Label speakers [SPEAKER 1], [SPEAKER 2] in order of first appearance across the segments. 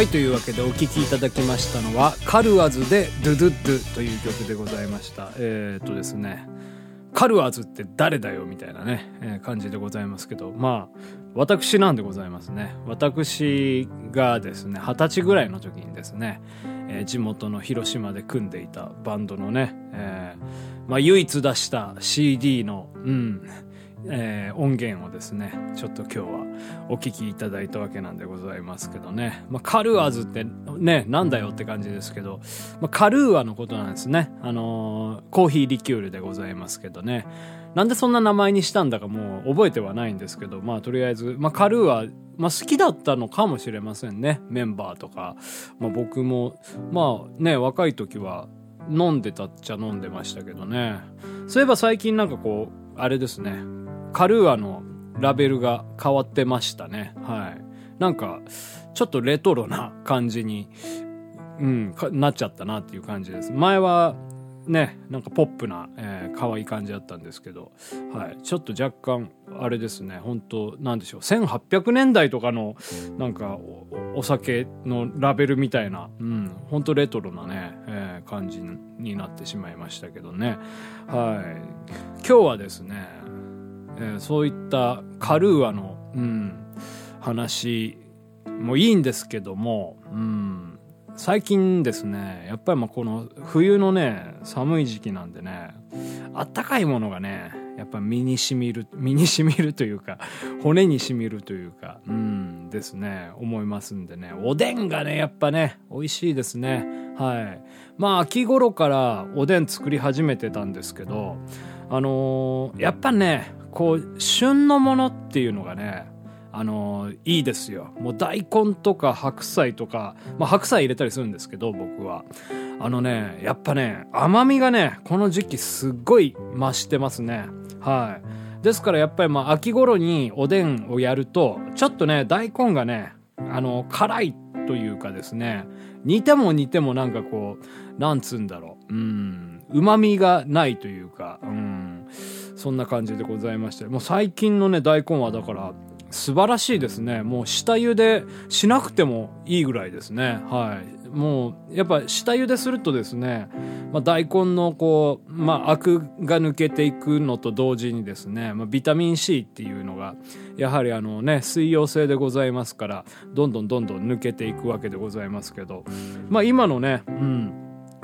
[SPEAKER 1] はいというわけでお聴きいただきましたのはカルアズでドゥドゥドゥという曲でございました。えー、っとですねカルアズって誰だよみたいなね、えー、感じでございますけどまあ私なんでございますね。私がですね二十歳ぐらいの時にですね、えー、地元の広島で組んでいたバンドのね、え、まあ唯一出した CD のうんえー、音源をですねちょっと今日はお聴きいただいたわけなんでございますけどね、まあ、カルーアズってねなんだよって感じですけど、まあ、カルーアのことなんですね。あのー、コーヒーリキュールでございますけどね。なんでそんな名前にしたんだかもう覚えてはないんですけどまあとりあえず、まあ、カルーアまあ、好きだったのかもしれませんね。メンバーとか、まあ、僕もまあね若い時は飲んでたっちゃ飲んでましたけどね。そういえば最近なんかこうあれですね。カルーアのラベルが変わってましたね。はい。なんか、ちょっとレトロな感じに、うん、なっちゃったなっていう感じです。前は、ね、なんかポップな、えー、可愛い感じだったんですけど、はい。ちょっと若干、あれですね、本当なんでしょう、1800年代とかの、なんかお、酒のラベルみたいな、うん、本当レトロなね、えー、感じになってしまいましたけどね。はい。今日はですね、えー、そういったカルーアの、うん、話もいいんですけども、うん、最近ですねやっぱりまあこの冬のね寒い時期なんでねあったかいものがねやっぱ身にしみる身にしみるというか 骨にしみるというかうんですね思いますんでね。おでんがねやっぱね美味しいですね。はい。まあ秋頃からおでん作り始めてたんですけどあのー、やっぱねこう旬のものっていうのがねあのー、いいですよ。もう大根とか白菜とか、まあ、白菜入れたりするんですけど僕は。あのねやっぱね甘みがねこの時期すっごい増してますね。はい。ですからやっぱりまあ秋頃におでんをやるとちょっとね大根がねあの辛いというかですね煮ても煮てもなんかこうなんつうんだろう。うん。旨味がないというかうんそんな感じでございまして。もう最近のね大根はだから素晴らしいですね。もう下茹でしなくてもいいぐらいですね。はい。もうやっぱ下茹でするとですね、まあ、大根のこう、まあ、アクが抜けていくのと同時にですね、まあ、ビタミン C っていうのがやはりあのね水溶性でございますからどんどんどんどん抜けていくわけでございますけど。まあ今のねうん。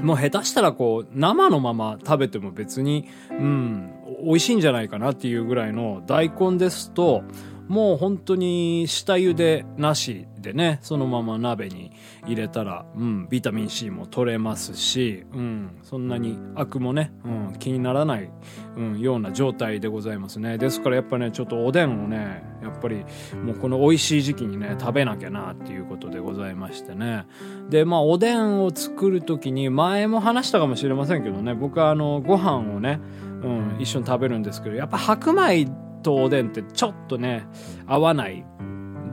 [SPEAKER 1] もう下手したらこう生のまま食べても別にうん。美味しいんじゃないかなっていうぐらいの大根ですともう本当に下茹でなしでねそのまま鍋に入れたら、うん、ビタミン C も取れますし、うん、そんなにアクもね、うん、気にならない、うん、ような状態でございますね。ですからやっぱねちょっとおでんをねやっぱりもうこの美味しい時期にね食べなきゃなっていうことでございましてね。でまあおでんを作る時に前も話したかもしれませんけどね僕はあのご飯をね、うん、一緒に食べるんですけどやっぱ白米とおでんってちょっとね合わない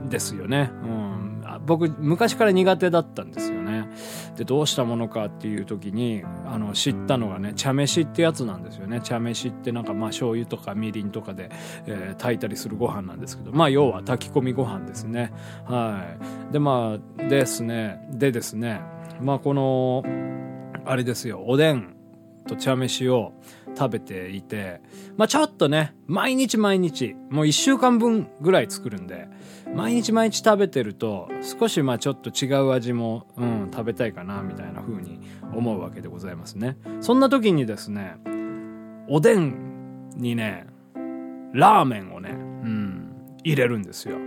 [SPEAKER 1] ですよね、うん、僕昔から苦手だったんですよね。でどうしたものかっていう時にあの知ったのがね茶飯ってやつなんですよね。茶飯ってなんかまあ醤油とかみりんとかで、えー、炊いたりするご飯なんですけどまあ要は炊き込みご飯ですね。はい。でまあですね。でですね。まあこのあれですよ。おでんと茶飯を食べていて、まあちょっとね、毎日毎日、もう一週間分ぐらい作るんで、毎日毎日食べてると、少しまあちょっと違う味も、うん、食べたいかな、みたいな風に思うわけでございますね。そんな時にですね、おでんにね、ラーメンをね、うん、入れるんですよ。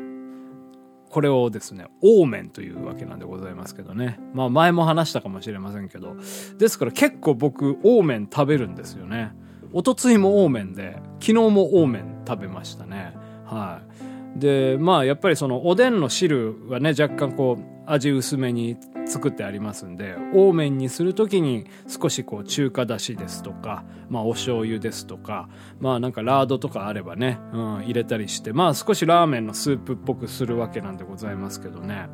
[SPEAKER 1] これをですね、オーメンというわけなんでございますけどね。まあ前も話したかもしれませんけど。ですから結構僕、オーメン食べるんですよね。おとついもオーメンで、昨日もオーメン食べましたね。はい。で、まあやっぱりそのおでんの汁はね、若干こう、味薄めに作ってありますんで多めにする時に少しこう中華だしですとか、まあ、お醤油ですとかまあなんかラードとかあればね、うん、入れたりしてまあ少しラーメンのスープっぽくするわけなんでございますけどね。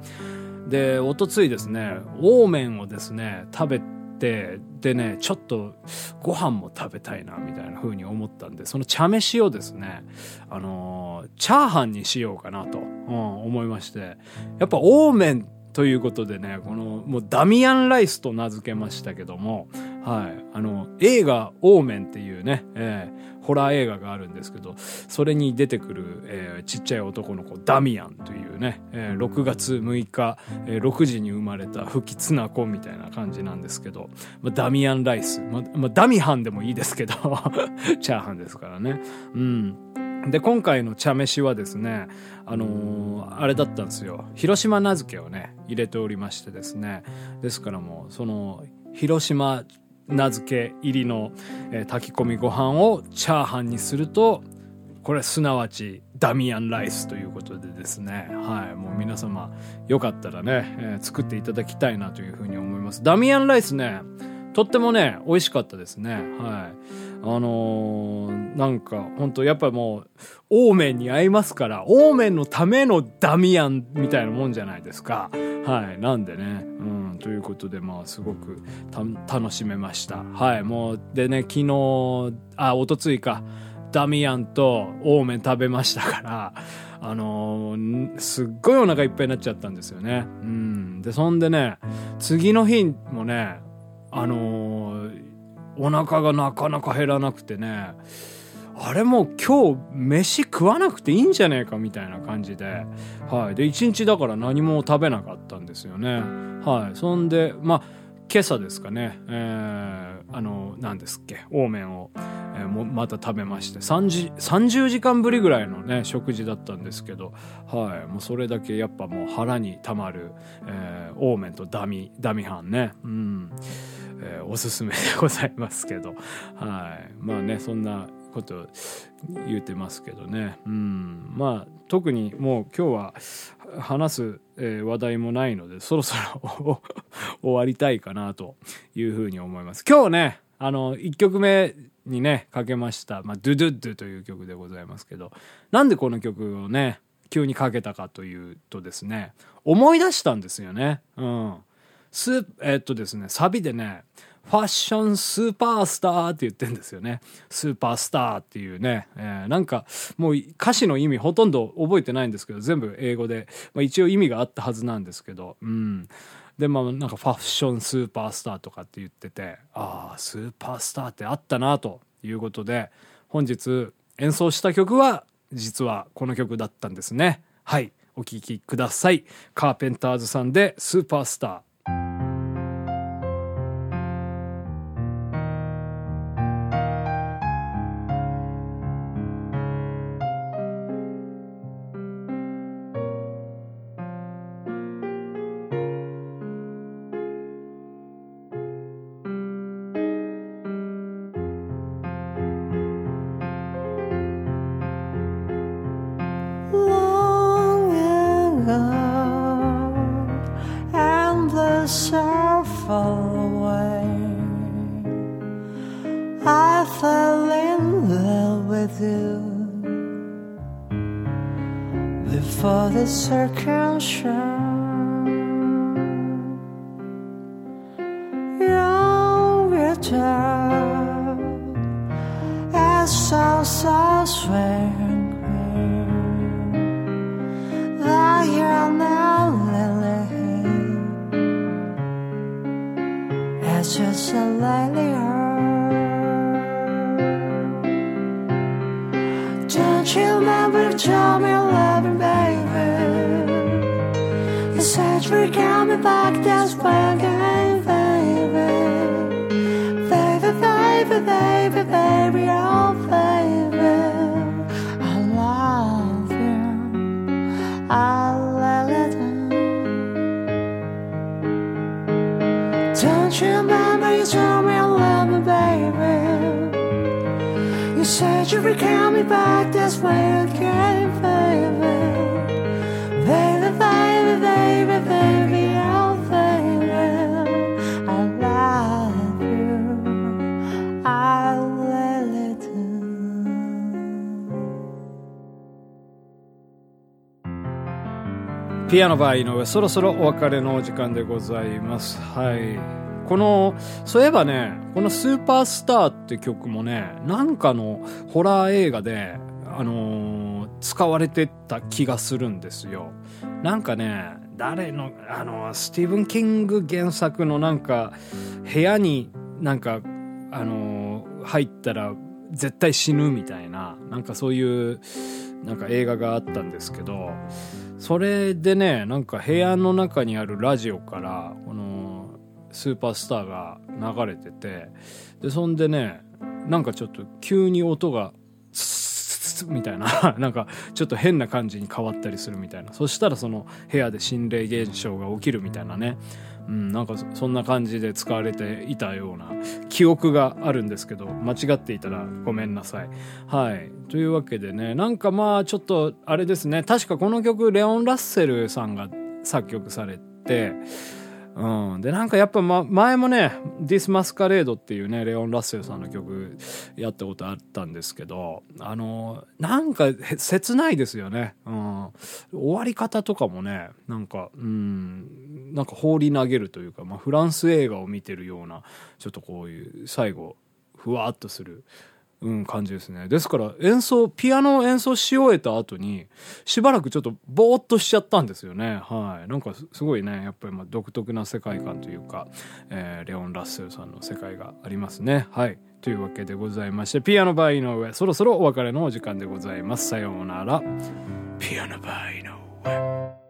[SPEAKER 1] でおとついですねオーメンをですね食べてでねちょっとご飯も食べたいなみたいな風に思ったんでその茶飯をですねあのー、チャーハンにしようかなと、うん、思いましてやっぱオーメンということでね、この、もうダミアンライスと名付けましたけども、はい。あの、映画、オーメンっていうね、えー、ホラー映画があるんですけど、それに出てくる、えー、ちっちゃい男の子、ダミアンというね、えー、6月6日、えー、6時に生まれた不吉な子みたいな感じなんですけど、まあ、ダミアンライス、まあ、まあ、ダミハンでもいいですけど、チャーハンですからね。うん。で、今回の茶飯はですね、あのー、あれだったんですよ。広島名付けをね、入れておりましてですね。ですからもう、その、広島名付け入りの、えー、炊き込みご飯をチャーハンにすると、これすなわちダミアンライスということでですね。はい。もう皆様、よかったらね、えー、作っていただきたいなというふうに思います。ダミアンライスね、とってもね、美味しかったですね。はい。あのー、なんか本当やっぱもうオーメンに合いますからオーメンのためのダミアンみたいなもんじゃないですか。はいなんでね。うんということでまあすごく楽しめました。はいもうでね昨日あおとついかダミアンとオーメン食べましたからあのー、すっごいお腹いっぱいになっちゃったんですよね。うんでそんでね次の日もねあのーお腹がなかなか減らなくてねあれもう今日飯食わなくていいんじゃねえかみたいな感じで、はい。で、一日だから何も食べなかったんですよね。はい。そんで、まあ、今朝ですかね、えー、あの、何ですっけ、オーメンを、えー、もまた食べまして、30, 30時間ぶりぐらいのね、食事だったんですけど、はい。もうそれだけやっぱもう腹にたまる、えー、オーメンとダミ、ダミハンね。うん。えー、おすすめでございますけど、はい。まあね、そんなこと言うてますけどね。うん。まあ、特にもう今日は話す、えー、話題もないので、そろそろ 終わりたいかなというふうに思います。今日ね、あの、1曲目にね、かけました、まあ、ドゥドゥドゥという曲でございますけど、なんでこの曲をね、急にかけたかというとですね、思い出したんですよね。うん。スえ、っとですね、サビでね、ファッションスーパースターって言ってんですよね。スーパースターっていうね。えー、なんか、もう歌詞の意味ほとんど覚えてないんですけど、全部英語で、まあ、一応意味があったはずなんですけど、うん。で、まあ、なんかファッションスーパースターとかって言ってて、ああ、スーパースターってあったな、ということで、本日演奏した曲は、実はこの曲だったんですね。はい。お聴きください。カーペンターズさんでスーパースター。
[SPEAKER 2] the circumcision. 让乐章，as are swinging, as just a lily. much for coming back this way again, baby. Baby, baby, baby, baby, oh, baby. I love you. I let it. Don't you remember you told me I love me, baby? You said you'd be coming back this way again, baby.
[SPEAKER 1] ピアノバー井上そろそろお別れのお時間でございます。はい。このそういえばねこの「スーパースター」って曲もねなんかのホラー映画であのー使われてた気がするんですよ。なんかね誰のあのスティーブン・キング原作のなんか部屋になんかあの入ったら絶対死ぬみたいななんかそういうなんか映画があったんですけどそれでねなんか部屋の中にあるラジオからこのスーパースターが流れててでそんでねなんかちょっと急に音がみたいな。なんかちょっと変な感じに変わったりするみたいな。そしたらその部屋で心霊現象が起きるみたいなね。うん、なんかそんな感じで使われていたような記憶があるんですけど間違っていたらごめんなさい。はい。というわけでねなんかまあちょっとあれですね。確かこの曲レオン・ラッセルさんが作曲されてうん、でなんかやっぱ、ま、前もね「This Masquerade」っていうねレオン・ラッセルさんの曲やったことあったんですけどあのなんか切ないですよね、うん、終わり方とかもねなんかうん。なんか放り投げるというか、まあ、フランス映画を見てるようなちょっとこういう最後ふわっとするうん、感じですね。ですから演奏、ピアノを演奏し終えた後に、しばらくちょっとぼーっとしちゃったんですよね。はい。なんかすごいね、やっぱりま独特な世界観というか、えーレオン・ラッセルさんの世界がありますね。はい。というわけでございまして、ピアノバイの上、そろそろお別れのお時間でございます。さようなら。ピアノバイの上。